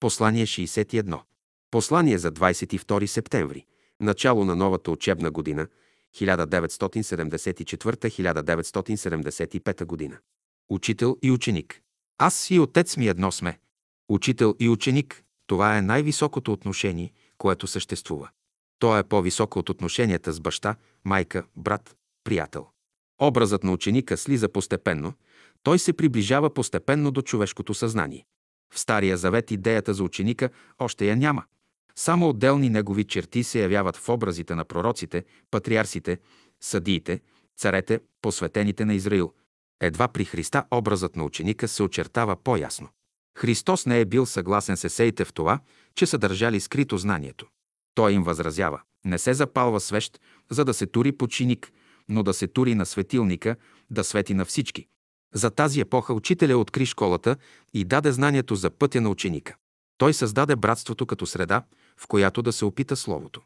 Послание 61. Послание за 22 септември. Начало на новата учебна година 1974-1975 година. Учител и ученик. Аз и отец ми едно сме. Учител и ученик – това е най-високото отношение, което съществува. То е по-високо от отношенията с баща, майка, брат, приятел. Образът на ученика слиза постепенно, той се приближава постепенно до човешкото съзнание. В Стария завет идеята за ученика още я няма. Само отделни негови черти се явяват в образите на пророците, патриарсите, съдиите, царете, посветените на Израил. Едва при Христа образът на ученика се очертава по-ясно. Христос не е бил съгласен с есеите в това, че са държали скрито знанието. Той им възразява. Не се запалва свещ, за да се тури починик, но да се тури на светилника, да свети на всички. За тази епоха учителя откри школата и даде знанието за пътя на ученика. Той създаде братството като среда, в която да се опита Словото.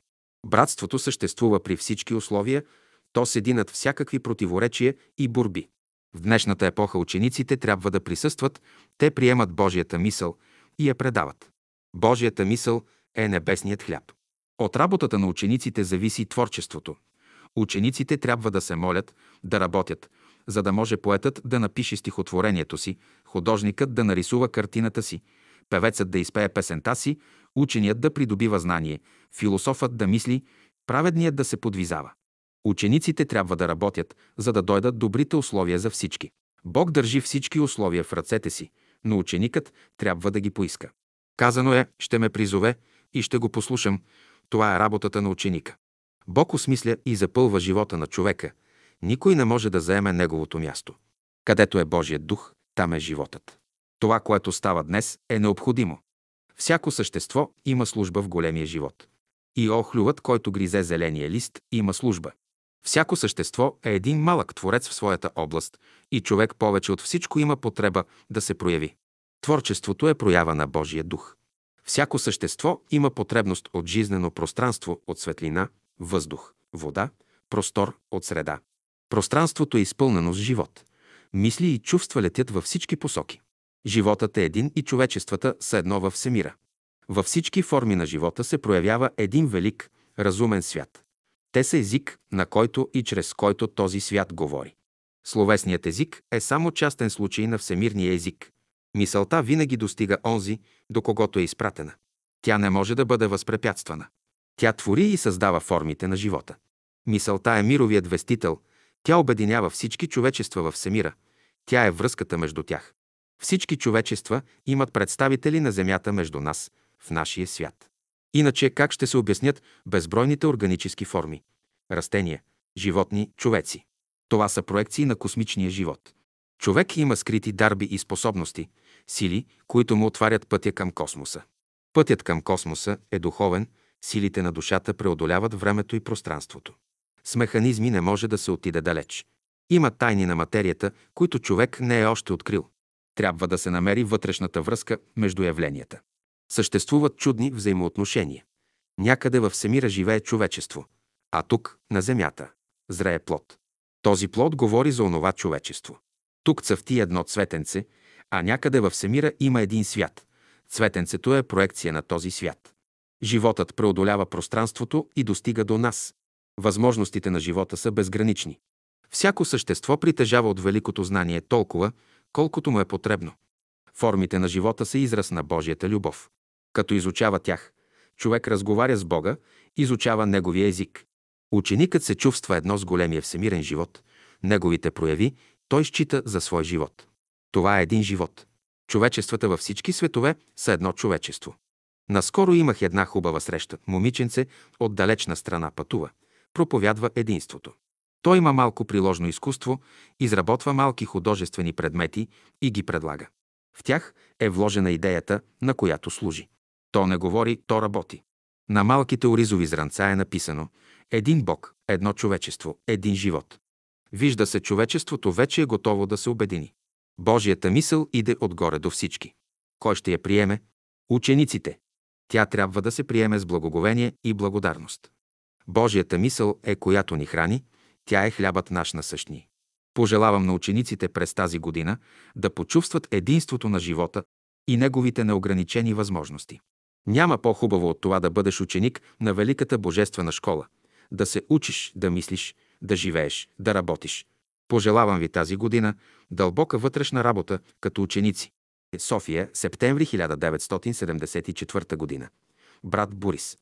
Братството съществува при всички условия, то седи над всякакви противоречия и борби. В днешната епоха учениците трябва да присъстват, те приемат Божията мисъл и я предават. Божията мисъл е небесният хляб. От работата на учениците зависи творчеството. Учениците трябва да се молят, да работят, за да може поетът да напише стихотворението си, художникът да нарисува картината си, певецът да изпее песента си, ученият да придобива знание, философът да мисли, праведният да се подвизава. Учениците трябва да работят, за да дойдат добрите условия за всички. Бог държи всички условия в ръцете си, но ученикът трябва да ги поиска. Казано е, ще ме призове и ще го послушам. Това е работата на ученика. Бог осмисля и запълва живота на човека. Никой не може да заеме неговото място. Където е Божият дух, там е животът. Това, което става днес, е необходимо. Всяко същество има служба в големия живот. И охлювът, който гризе зеления лист, има служба. Всяко същество е един малък творец в своята област и човек повече от всичко има потреба да се прояви. Творчеството е проява на Божия дух. Всяко същество има потребност от жизнено пространство, от светлина, въздух, вода, простор, от среда. Пространството е изпълнено с живот. Мисли и чувства летят във всички посоки. Животът е един и човечествата са едно във всемира. Във всички форми на живота се проявява един велик, разумен свят. Те са език, на който и чрез който този свят говори. Словесният език е само частен случай на всемирния език. Мисълта винаги достига онзи, до когото е изпратена. Тя не може да бъде възпрепятствана. Тя твори и създава формите на живота. Мисълта е мировият вестител. Тя обединява всички човечества във всемира. Тя е връзката между тях. Всички човечества имат представители на Земята между нас, в нашия свят. Иначе как ще се обяснят безбройните органически форми? Растения, животни, човеци. Това са проекции на космичния живот. Човек има скрити дарби и способности, сили, които му отварят пътя към космоса. Пътят към космоса е духовен, силите на душата преодоляват времето и пространството. С механизми не може да се отиде далеч. Има тайни на материята, които човек не е още открил. Трябва да се намери вътрешната връзка между явленията. Съществуват чудни взаимоотношения. Някъде във всемира живее човечество, а тук, на земята, зрее плод. Този плод говори за онова човечество. Тук цъфти едно цветенце, а някъде във всемира има един свят. Цветенцето е проекция на този свят. Животът преодолява пространството и достига до нас. Възможностите на живота са безгранични. Всяко същество притежава от великото знание толкова, колкото му е потребно. Формите на живота са израз на Божията любов. Като изучава тях, човек разговаря с Бога, изучава Неговия език. Ученикът се чувства едно с големия всемирен живот. Неговите прояви той счита за свой живот. Това е един живот. Човечествата във всички светове са едно човечество. Наскоро имах една хубава среща. Момиченце от далечна страна пътува. Проповядва единството. Той има малко приложно изкуство, изработва малки художествени предмети и ги предлага. В тях е вложена идеята, на която служи. То не говори, то работи. На малките оризови зранца е написано един Бог, едно човечество, един живот. Вижда се, човечеството вече е готово да се обедини. Божията мисъл иде отгоре до всички. Кой ще я приеме? Учениците. Тя трябва да се приеме с благоговение и благодарност. Божията мисъл е която ни храни, тя е хлябът наш насъщни. Пожелавам на учениците през тази година да почувстват единството на живота и неговите неограничени възможности. Няма по-хубаво от това да бъдеш ученик на Великата Божествена школа, да се учиш, да мислиш, да живееш, да работиш. Пожелавам ви тази година дълбока вътрешна работа като ученици. София, септември 1974 година. Брат Борис.